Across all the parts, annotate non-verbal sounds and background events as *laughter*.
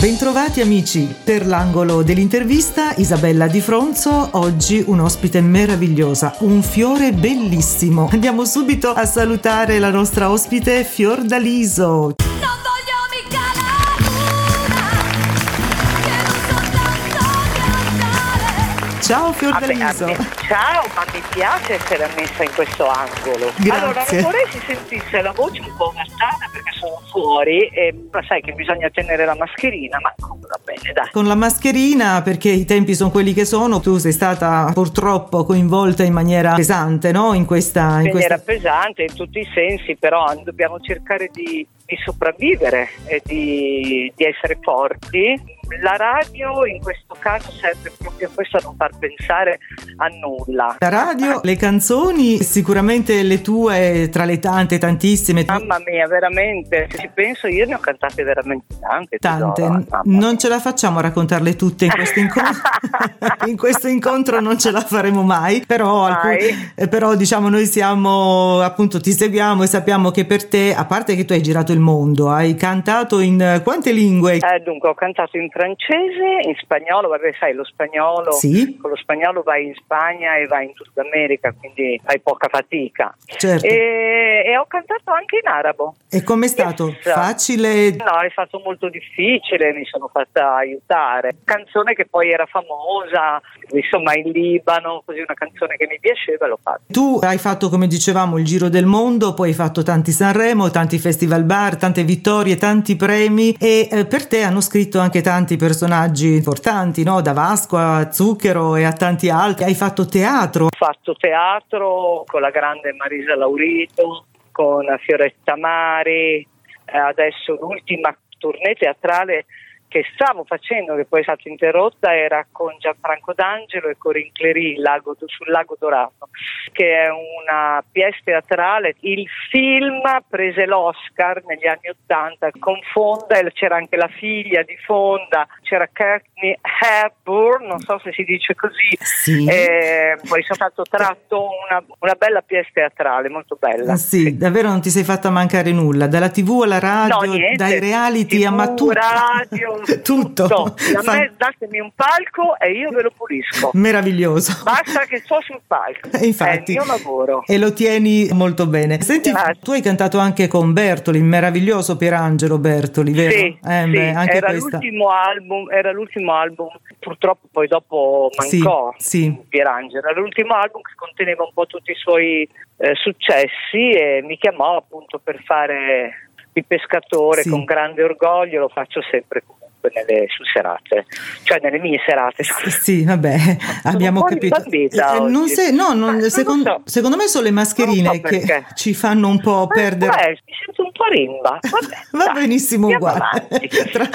Bentrovati amici, per l'angolo dell'intervista Isabella Di Fronzo, oggi un ospite meravigliosa, un fiore bellissimo. Andiamo subito a salutare la nostra ospite Fiordaliso. Ciao Fiordaliso. Vabbè, ciao, ma mi piace essere messa in questo angolo. Grazie. Allora, non vorrei si sentisse la voce un po' nasale perché sono fuori e ma sai che bisogna tenere la mascherina, ma va bene, dai. Con la mascherina, perché i tempi sono quelli che sono, tu sei stata purtroppo coinvolta in maniera pesante, no? In questa... In In maniera questa... pesante in tutti i sensi, però dobbiamo cercare di, di sopravvivere e di, di essere forti. La radio in questo caso serve proprio a questo, a non far pensare a nulla. La radio, le canzoni, sicuramente le tue tra le tante, tantissime. Mamma mia, veramente, se ci penso io ne ho cantate veramente tante. Tante, mamma non ce la facciamo a raccontarle tutte in questo incontro. *laughs* in questo incontro non ce la faremo mai, però, alcun- Mai. eh, però diciamo noi siamo appunto ti seguiamo e sappiamo che per te, a parte che tu hai girato il mondo, hai cantato in eh, quante lingue? Eh, dunque, ho cantato in francese, in spagnolo, vabbè, sai, lo spagnolo, Sì. con lo spagnolo vai in Spagna e vai in Sud America, quindi fai poca fatica. Certo. E, e ho cantato anche in arabo. E com'è stato? Yes. Facile? No, è stato molto difficile, mi sono fatta aiutare. Canzone che poi era famosa, insomma in Libano, così una canzone che mi piaceva, l'ho fatta. Tu hai fatto, come dicevamo, il giro del mondo, poi hai fatto tanti Sanremo, tanti festival bar, tante vittorie, tanti premi e eh, per te hanno scritto anche tanti personaggi importanti, no? Da Vasco a Zucchero e a tanti altri. Hai fatto teatro. Ho fatto teatro con la grande Marisa Laurito, con Fioretta Mari, adesso l'ultima tournée teatrale che stavo facendo, che poi è stata interrotta, era con Gianfranco D'Angelo e Corinne Clery Lago- sul Lago Dorato, che è una pièce teatrale. Il film prese l'Oscar negli anni Ottanta con Fonda, c'era anche la figlia di Fonda, c'era Courtney Hepburn, non so se si dice così, Sì. eh, poi sono stato tratto una, una bella pièce teatrale, molto bella. Ah, Sì, davvero non ti sei fatta mancare nulla, dalla tv alla radio, No, dai reality a TV, ma tutto. radio, *laughs* tutto. A Fa- me datemi un palco e io ve lo pulisco. Meraviglioso. Basta che sto sul palco. E infatti, È il mio lavoro. E lo tieni molto bene. Senti, Grazie. tu hai cantato anche con Bertoli, il meraviglioso Pierangelo Bertoli, vero? Sì, Eh, sì, beh, anche era, questa. l'ultimo album, era l'ultimo album, purtroppo poi dopo mancò Sì, sì. Pierangelo, era l'ultimo album che conteneva un po' tutti i suoi eh, successi e mi chiamò appunto per fare il pescatore Sì. con grande orgoglio, lo faccio sempre comunque nelle sue serate, cioè nelle mie serate. scusa. Sì, vabbè, *laughs* abbiamo capito. Eh, non se- no, non- Eh, non secondo, so. secondo me sono le mascherine so che ci fanno un po' perdere. Eh, mi sento un po' rimba. *laughs* Vabbè, Va dai, benissimo uguale. *laughs* Tra,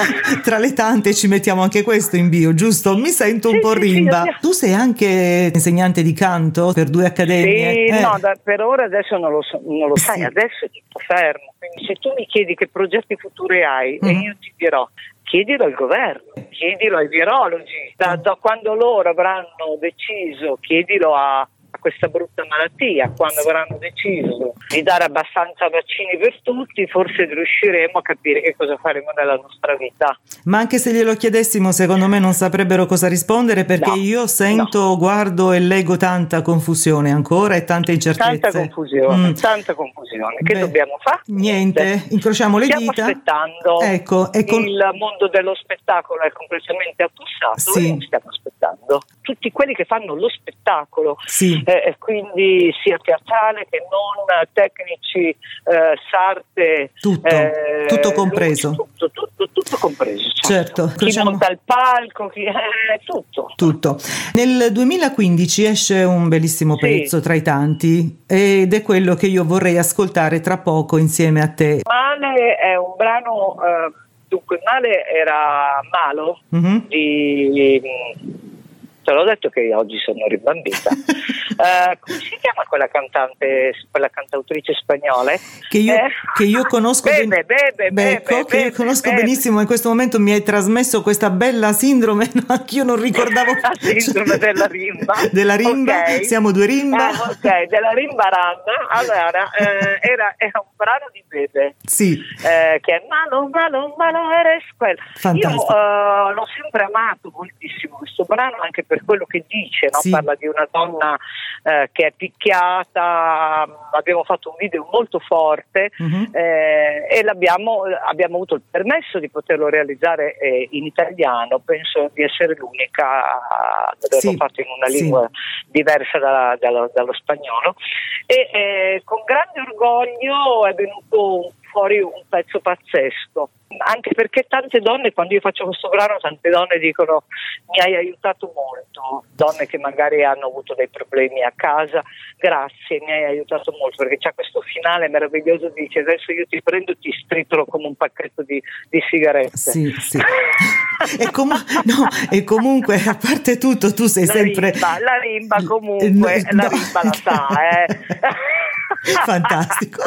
tra le tante ci mettiamo anche questo in bio, giusto? Mi sento un Sì, po' sì, sì, rimba. andiamo. tu sei anche insegnante di canto per due accademie? Sì, Eh, no, da- per ora adesso non lo, so, non lo sai, Sì. adesso tutto fermo. Quindi se tu mi chiedi che progetti futuri hai e Mhm. io ti dirò, chiedilo al governo, chiedilo ai virologi, da, da quando loro avranno deciso, chiedilo a, questa brutta malattia, quando avranno deciso di dare abbastanza vaccini per tutti, forse riusciremo a capire che cosa faremo nella nostra vita. Ma anche se glielo chiedessimo, secondo me non saprebbero cosa rispondere perché No, io sento, guardo e leggo tanta confusione ancora e tante incertezze. Tanta confusione, Mm. tanta confusione. Che Beh, dobbiamo fare? Niente, incrociamo le Stiamo dita. aspettando. Ecco, con- Il mondo dello spettacolo è completamente affossato Sì. e stiamo aspettando. Tutti quelli che fanno lo spettacolo, Sì. eh, e quindi sia teatrale che non tecnici, eh, sarte, Tutto, eh, tutto compreso. luci, Tutto, tutto, tutto compreso. Certo, Chi crociamo- monta il palco, chi, eh, tutto. Tutto. Nel 2015 esce un bellissimo Sì. pezzo tra i tanti ed è quello che io vorrei ascoltare tra poco insieme a te. Male è un brano, eh, dunque Male era Malo Mhm. di... Te l'ho detto che oggi sono ribambita. *laughs* Eh, come si chiama quella cantante, quella cantautrice spagnola? Che io, Eh? che io conosco Bebe, ben- bebe, bebe, che io conosco benissimo in questo momento mi hai trasmesso questa bella sindrome *laughs* no, anch'io non ricordavo La sindrome della rimba. *laughs* della rimba Ok. siamo due rimba Eh, ok, della rimba randa. Allora, eh, era, era un brano di Bebe, sì. eh, che è Malo, Malo, Malo, eres quello. Io uh, l'ho sempre amato moltissimo questo brano, anche per quello che dice, no? sì. parla di una donna eh, che è picchiata, abbiamo fatto un video molto forte uh-huh. eh, e abbiamo avuto il permesso di poterlo realizzare eh, in italiano, penso di essere l'unica ad averlo sì. fatto in una lingua diversa da, da, dallo spagnolo e eh, con grande orgoglio è venuto fuori un pezzo pazzesco anche perché tante donne, quando io faccio questo brano, tante donne dicono mi hai aiutato molto, donne che magari hanno avuto dei problemi a casa, grazie, mi hai aiutato molto, perché c'è questo finale meraviglioso, dice adesso io ti prendo e ti stritolo come un pacchetto di, di sigarette. Sì, sì. *laughs* e, com- no, e, comunque, a parte tutto, tu sei la sempre... Rimba, la rimba comunque, no, la rimba la sa, eh. *laughs* *laughs* Fantastico.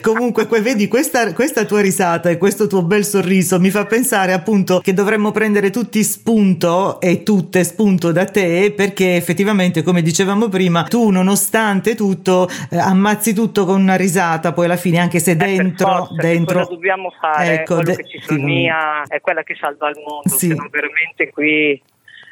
Comunque, vedi, questa, questa, tua risata e questo tuo bel sorriso mi fa pensare appunto che dovremmo prendere tutti spunto e tutte spunto da te perché effettivamente, come dicevamo prima, tu nonostante tutto eh, ammazzi tutto con una risata, poi alla fine anche se dentro... Forza, dentro cosa dobbiamo fare? Ecco, quello de- che ci somiglia sì. è quella che salva il mondo, sì. veramente qui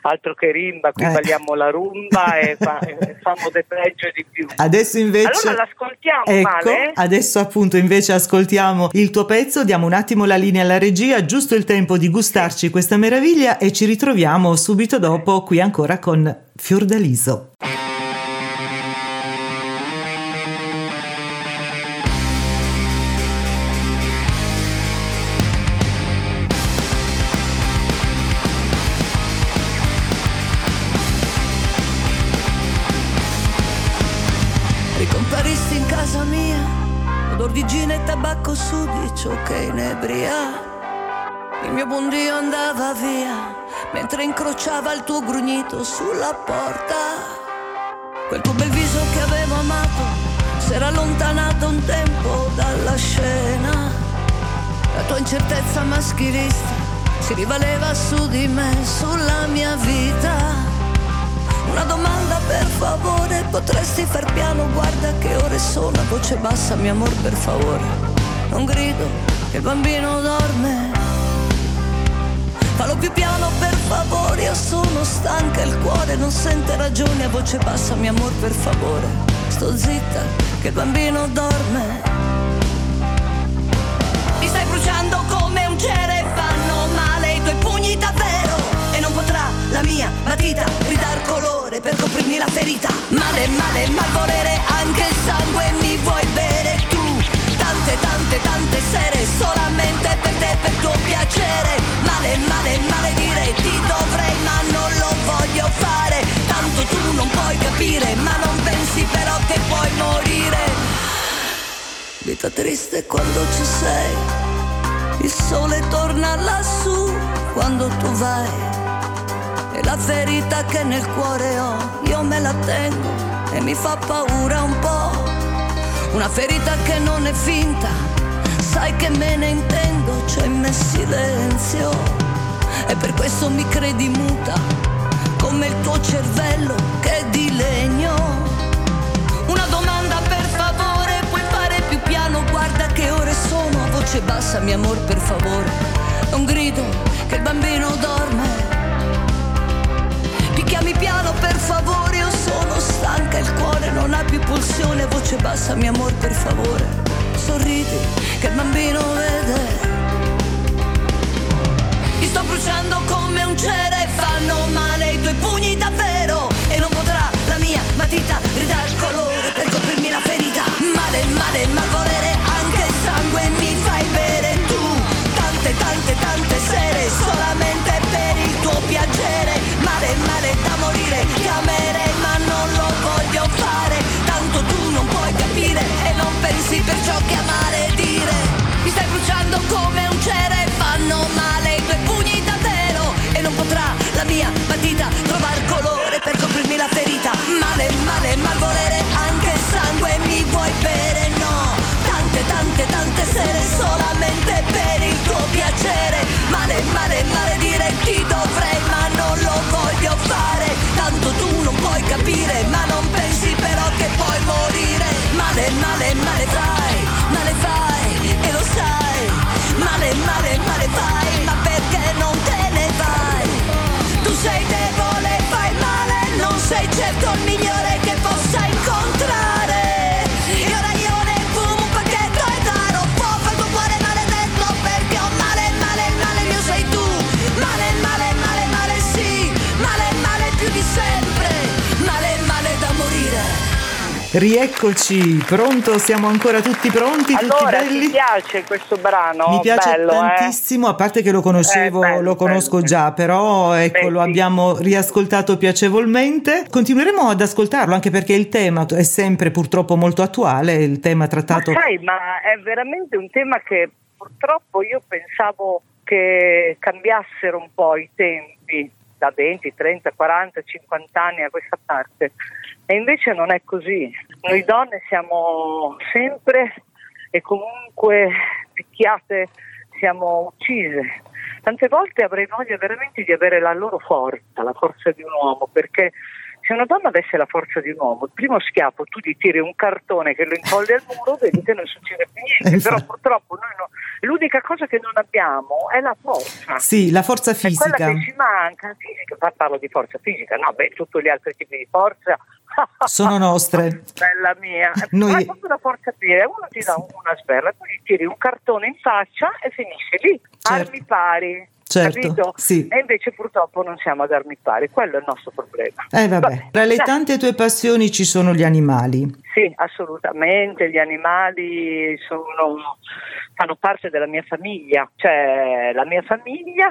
altro che rimba, qui eh. balliamo la rumba e, *laughs* fa, famo de peggio di più. Adesso invece... Allora l'ascoltiamo ecco, male? Adesso appunto invece ascoltiamo il tuo pezzo, diamo un attimo la linea alla regia, giusto il tempo di gustarci questa meraviglia e ci ritroviamo subito dopo qui ancora con Fiordaliso. Che inebria. Il mio buon Dio andava via mentre incrociava il tuo grugnito sulla porta. Quel tuo bel viso che avevo amato si era allontanato un tempo dalla scena. La tua incertezza maschilista si rivaleva su di me, sulla mia vita. Una domanda per favore, potresti far piano, guarda che ore sono, voce bassa, mio amor per favore non grido, il bambino dorme. Fallo più piano per favore, io sono stanca, il cuore non sente ragione, a voce bassa, mio amor per favore. Sto zitta, che il bambino dorme. Mi stai bruciando come un cere, fanno male i tuoi pugni davvero. E non potrà la mia matita ridar colore per coprirmi la ferita. Male, male, mal volere, anche il sangue mi vuoi bere tante, tante, tante sere solamente per te, per tuo piacere. Male, male, male dire ti dovrei, ma non lo voglio fare. Tanto tu non puoi capire, ma non pensi però che puoi morire. Vita triste quando ci sei, il sole torna lassù quando tu vai. E la ferita che nel cuore ho, io me la tengo e mi fa paura un po' una ferita che non è finta, sai che me ne intendo, c'è in me silenzio e per questo mi credi muta, come il tuo cervello che è di legno. Una domanda per favore, puoi fare più piano, guarda che ore sono, a voce bassa, mio amor per favore, non grido che il bambino dorme. Il cuore non ha più pulsione, voce bassa, mio amor per favore. Sorridi che il bambino vede. Mi sto bruciando come un cere, fanno male i tuoi pugni Rieccoci, pronto? Siamo ancora tutti pronti? Allora, tutti belli? mi piace questo brano? Mi piace bello, tantissimo, eh? a parte che lo conoscevo, Eh, bello, lo conosco bello. già, però ecco, lo abbiamo riascoltato piacevolmente. Continueremo ad ascoltarlo anche perché il tema è sempre purtroppo molto attuale, il tema trattato Ma sai, ma è veramente un tema che purtroppo io pensavo che cambiassero un po' i tempi da 20, 30, 40, 50 anni a questa parte. E invece non è così. Noi donne siamo sempre e comunque picchiate, siamo uccise. Tante volte avrei voglia veramente di avere la loro forza, la forza di un uomo, perché se una donna avesse la forza di un uomo, il primo schiaffo tu gli tiri un cartone che lo incolli al muro, vedi che non succede più niente. Esatto. Però purtroppo noi no- l'unica cosa che non abbiamo è la forza. Sì, la forza È quella fisica. che ci manca, fisica, pa- parlo di forza fisica, no, beh, tutti gli altri tipi di forza Sono nostre. Bella mia, *laughs* Noi- ma è proprio una forza fisica, uno ti dà una sberla, tu gli tiri un cartone in faccia e finisce lì, Certo. armi pari. Certo, sì. E invece purtroppo non siamo ad armi pari, quello è il nostro problema. Eh vabbè, tra le tante tue passioni ci sono gli animali. Sì, assolutamente, gli animali sono, fanno parte della mia famiglia, cioè la mia famiglia,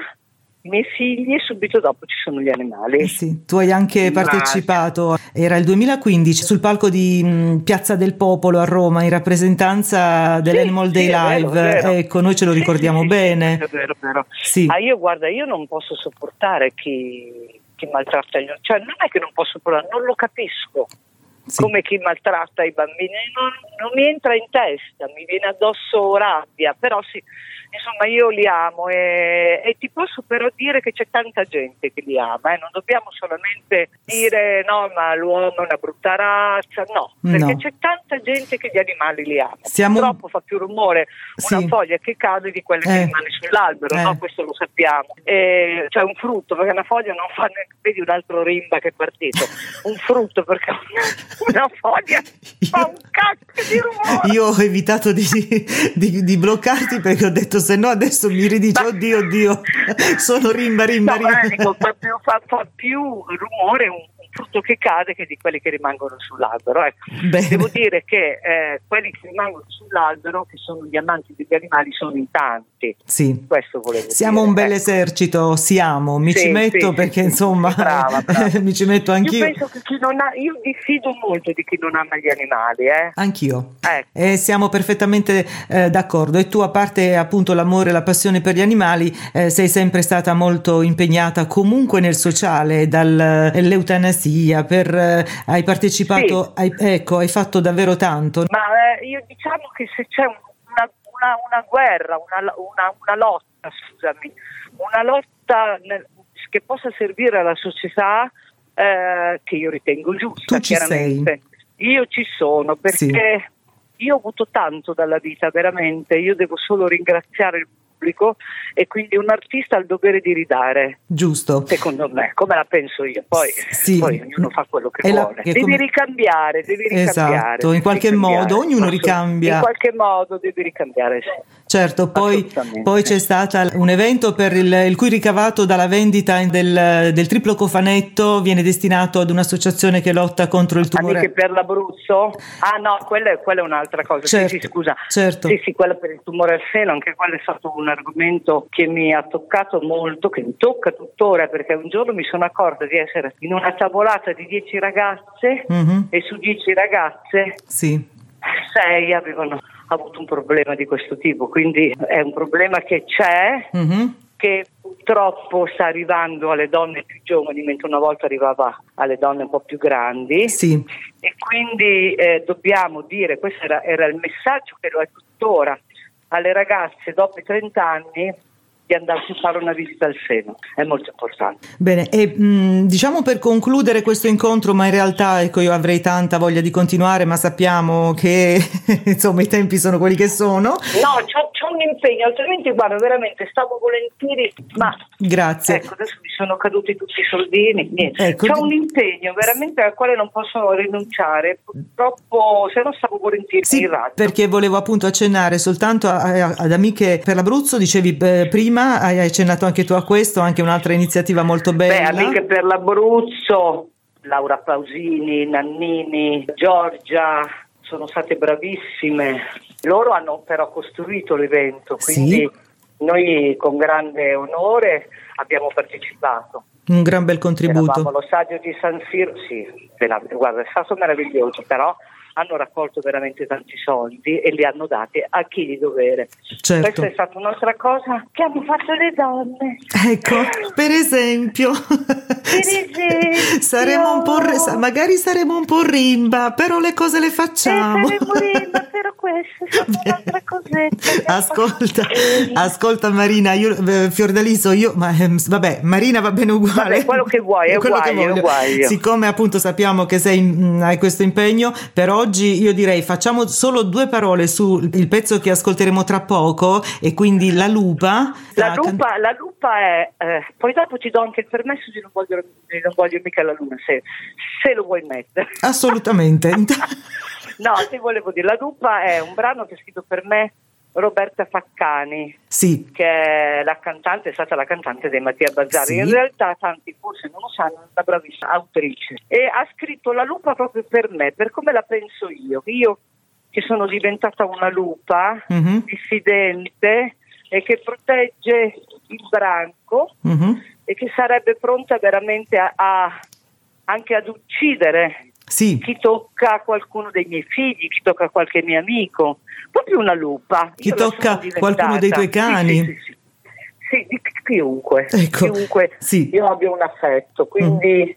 i miei figli e subito dopo ci sono gli animali. Eh sì, tu hai anche partecipato, era il 2015, sul palco di mh, Piazza del Popolo a Roma in rappresentanza dell'Animal Sì, Day sì, vero, Live. è vero. Ecco, noi ce lo Sì, ricordiamo sì, sì, bene. È vero, vero. Sì. Ah, io guarda, io non posso sopportare chi, chi maltratta gli cioè non è che non posso sopportare, non lo capisco. Sì. Come chi maltratta i bambini, non, non mi entra in testa, mi viene addosso rabbia, però sì, insomma io li amo e, e ti posso però dire che c'è tanta gente che li ama, eh, non dobbiamo solamente dire no ma l'uomo è una brutta razza, no, perché No. c'è tanta gente che gli animali li ama, Siamo- purtroppo fa più rumore una Sì. foglia che cade di quelle che Eh. rimane sull'albero, Eh. no? questo lo sappiamo. E, cioè un frutto, perché una foglia non fa neanche, vedi un altro rimba che è partito, *laughs* un frutto perché *laughs* una, foglia fa un cacchio di rumore. Io ho evitato di, di- di bloccarti perché ho detto se no adesso mi ridice oddio oddio sono rimba rimba No, rimba. dico, fa, più, fa- fa più rumore un frutto che cade che di quelli che rimangono sull'albero. ecco. Devo dire che eh, quelli che rimangono sull'albero, che sono gli amanti degli animali, sono in tanti. Sì. Questo volevo Siamo dire. un bel ecco. esercito, siamo, mi Sì, ci metto sì, perché sì, insomma brava, brava. *laughs* mi ci metto anch'io. Io penso che chi non ha, io diffido molto di chi non ama gli animali, eh. Anch'io. Ecco. E siamo perfettamente eh, d'accordo. E tu, a parte appunto l'amore e la passione per gli animali, eh, sei sempre stata molto impegnata comunque nel sociale, dall'eutanasia, per, eh, hai partecipato, hai- ecco, hai fatto davvero tanto. Ma eh, io diciamo che se c'è un- una, una- una guerra, una, una- una lotta, scusami, una lotta che possa servire alla società, eh, che io ritengo giusta, Tu ci chiaramente. Io ci sono perché Sì. io ho avuto tanto dalla vita, veramente. Io devo solo ringraziare il pubblico e quindi un artista ha il dovere di ridare. Giusto. Secondo me, come la penso io, poi, Sì. poi ognuno fa quello che È la- vuole. che devi come- ricambiare, devi ricambiare. Esatto, in qualche ricambiare. modo, ognuno ricambia. In qualche modo devi ricambiare, sì. Certo, poi, poi c'è stato un evento per il, il cui ricavato dalla vendita del, del triplo cofanetto viene destinato ad un'associazione che lotta contro il tumore. Amiche per l'Abruzzo? Ah no, quella è, quella è un'altra cosa. Sì, Certo, sì, scusa. certo. Sì, sì, quella per il tumore al seno, anche quello è stato un argomento che mi ha toccato molto, che mi tocca tuttora, perché un giorno mi sono accorta di essere in una tavolata di 10 ragazze Mhm. e su 10 ragazze Sì, 6 avevano avuto un problema di questo tipo, quindi è un problema che c'è, Mhm. che purtroppo sta arrivando alle donne più giovani, mentre una volta arrivava alle donne un po' più grandi. sì, E quindi eh, dobbiamo dire, questo era, era il messaggio che lo è tuttora, alle ragazze dopo i 30 anni di andarsi a fare una visita al seno, è molto importante. Bene, e mh, diciamo per concludere questo incontro, ma in realtà ecco io avrei tanta voglia di continuare, ma sappiamo che *laughs* insomma i tempi sono quelli che sono. No, c'ho, c'ho un impegno, altrimenti guarda, veramente stavo volentieri, ma Grazie. ecco, adesso mi sono caduti tutti i soldini, niente. Ecco, di- un impegno veramente al quale non posso rinunciare, purtroppo se no stavo volentieri Sì, perché volevo appunto accennare soltanto a- a- ad amiche per l'Abruzzo, dicevi eh, prima, hai accennato anche tu a questo, anche un'altra iniziativa molto Beh, bella. amiche per l'Abruzzo, Laura Pausini, Nannini, Giorgia, sono state bravissime. Loro hanno però costruito l'evento, quindi Sì. noi con grande onore abbiamo partecipato. Un gran bel Eravamo contributo. allo stadio di San Siro, sì, guarda, è stato meraviglioso, però hanno raccolto veramente tanti soldi e li hanno dati a chi di dovere. Certo. Questa è stata un'altra cosa che hanno fatto le donne. Ecco, per esempio, esempio. saremo un po' re- magari saremo un po' rimba, però le cose le facciamo. Eh, saremo rimba, però questa è stata un'altra cosetta. che Ascolta, ascolta Marina, io, eh, Fiordaliso, io, ma ehm, vabbè, Marina va bene uguale. Vabbè, quello che vuoi, è Quello che uguale, è voglio. Siccome appunto sappiamo che sei, mh, hai questo impegno, per oggi io direi facciamo solo due parole sul pezzo che ascolteremo tra poco e quindi La Lupa. La Ah, lupa, la lupa è, eh, poi dopo ti do anche il permesso di non voglio, di non voglio mica la luna, se, se lo vuoi mettere. Assolutamente. *laughs* No, ti volevo dire, La Lupa è un brano che ha scritto per me Roberta Faccani, sì, che è la cantante, è stata la cantante dei Mattia Bazzari. Sì. In realtà tanti forse non lo sanno, è una bravissima autrice. E ha scritto La Lupa proprio per me, per come la penso io. Io che sono diventata una lupa, Mhm. dissidente, e che protegge il branco mhm. e che sarebbe pronta veramente a, a- anche ad uccidere sì, chi tocca qualcuno dei miei figli, chi tocca qualche mio amico, proprio una lupa. Chi Io tocca qualcuno dei tuoi cani? Sì, sì, sì. Sì, chiunque, Ecco, chiunque. Mm. io abbia un affetto, quindi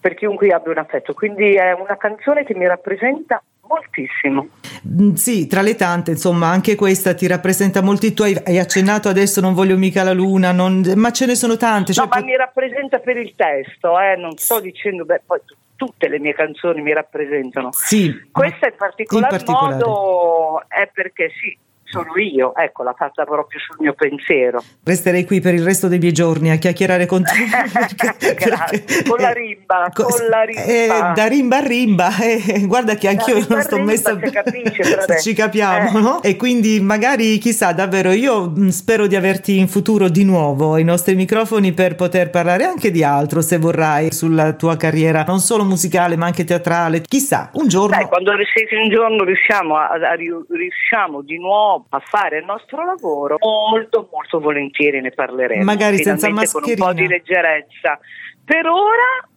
per chiunque io abbia un affetto, quindi è una canzone che mi rappresenta moltissimo. Mm, Sì, tra le tante, insomma, anche questa ti rappresenta molti. Tu hai, hai accennato adesso, non voglio mica la luna, non- ma ce ne sono tante. cioè no, ma mi rappresenta per il testo, eh, non sto dicendo, beh, poi tutte le mie canzoni mi rappresentano. Sì, Questa in particolar in particolare. modo è perché sì, sono io, ecco, l'ha fatta proprio sul mio pensiero. Resterei qui per il resto dei miei giorni a chiacchierare con te. *laughs* Grazie. Con la rimba, *laughs* con la rimba. eh, da rimba a rimba, eh, guarda che anch'io non sto messa dai. ci capiamo, Eh. no? E quindi magari chissà, davvero io mh, spero di averti in futuro di nuovo ai nostri microfoni per poter parlare anche di altro, se vorrai, sulla tua carriera, non solo musicale ma anche teatrale. Chissà, un giorno Dai, quando un giorno riusciamo, a, a- riusciamo di nuovo a fare il nostro lavoro, molto molto volentieri ne parleremo. Magari senza Finalmente con un po' mascherina. di leggerezza. Per ora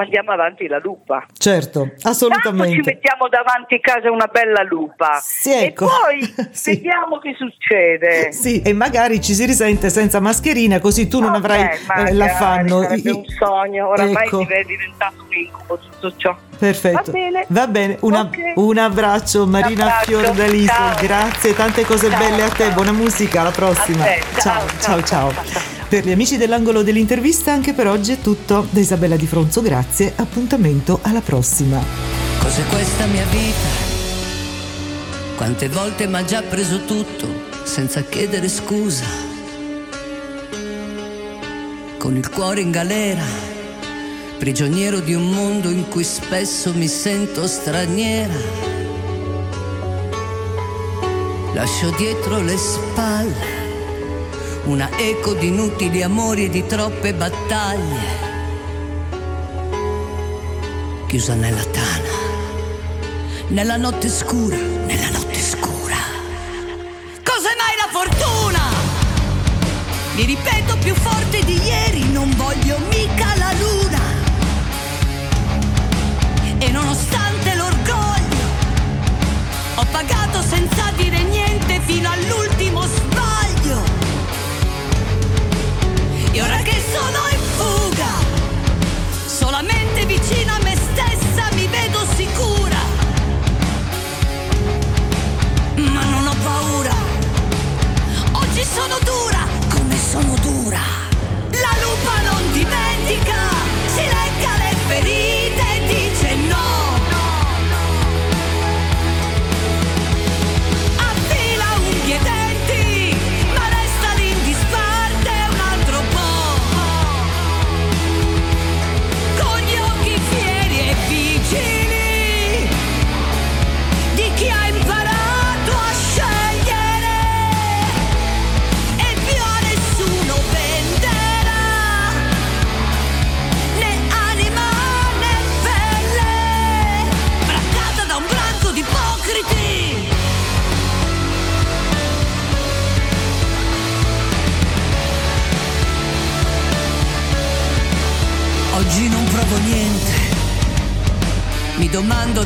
mandiamo avanti la lupa. Certo, Tanto ci assolutamente. mettiamo davanti a casa una bella lupa Sì, ecco. e poi *laughs* Sì. vediamo che succede. Sì, e magari ci si risente senza mascherina, così tu non Ok, avrai eh, magari, l'affanno. Sarebbe I- un sogno, oramai Ecco. è diventato un incubo tutto ciò. Perfetto. Va bene. Va bene, una- Ok. un abbraccio Marina abbraccio. Fiordaliso, Ciao. grazie, tante cose Ciao, belle a te, ciao. buona musica, alla prossima. Ciao. ciao, ciao. Per gli amici dell'angolo dell'intervista anche per oggi è tutto. Da Isabella Di Fronzo, grazie, appuntamento alla prossima. Cos'è questa mia vita? Quante volte m'ha già preso tutto senza chiedere scusa. Con il cuore in galera, prigioniero di un mondo in cui spesso mi sento straniera. Lascio dietro le spalle una eco di inutili amori e di troppe battaglie. Chiusa nella tana nella notte scura, nella notte scura. Cos'è mai la fortuna? Mi ripeto più forte di ieri, non voglio mica la luna. E nonostante l'orgoglio, ho pagato senza dire E ora che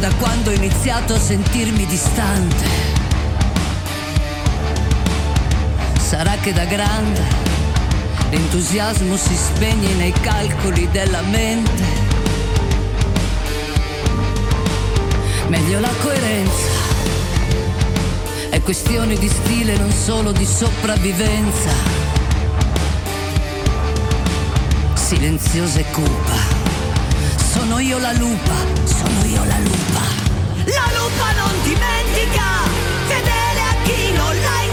da quando ho iniziato a sentirmi distante. Sarà che da grande l'entusiasmo si spegne nei calcoli della mente. Meglio la coerenza. È questione di stile, non solo di sopravvivenza. Silenziosa e cupa sono io la lupa, sono io la lupa. La lupa non dimentica, fedele a chi non l'ha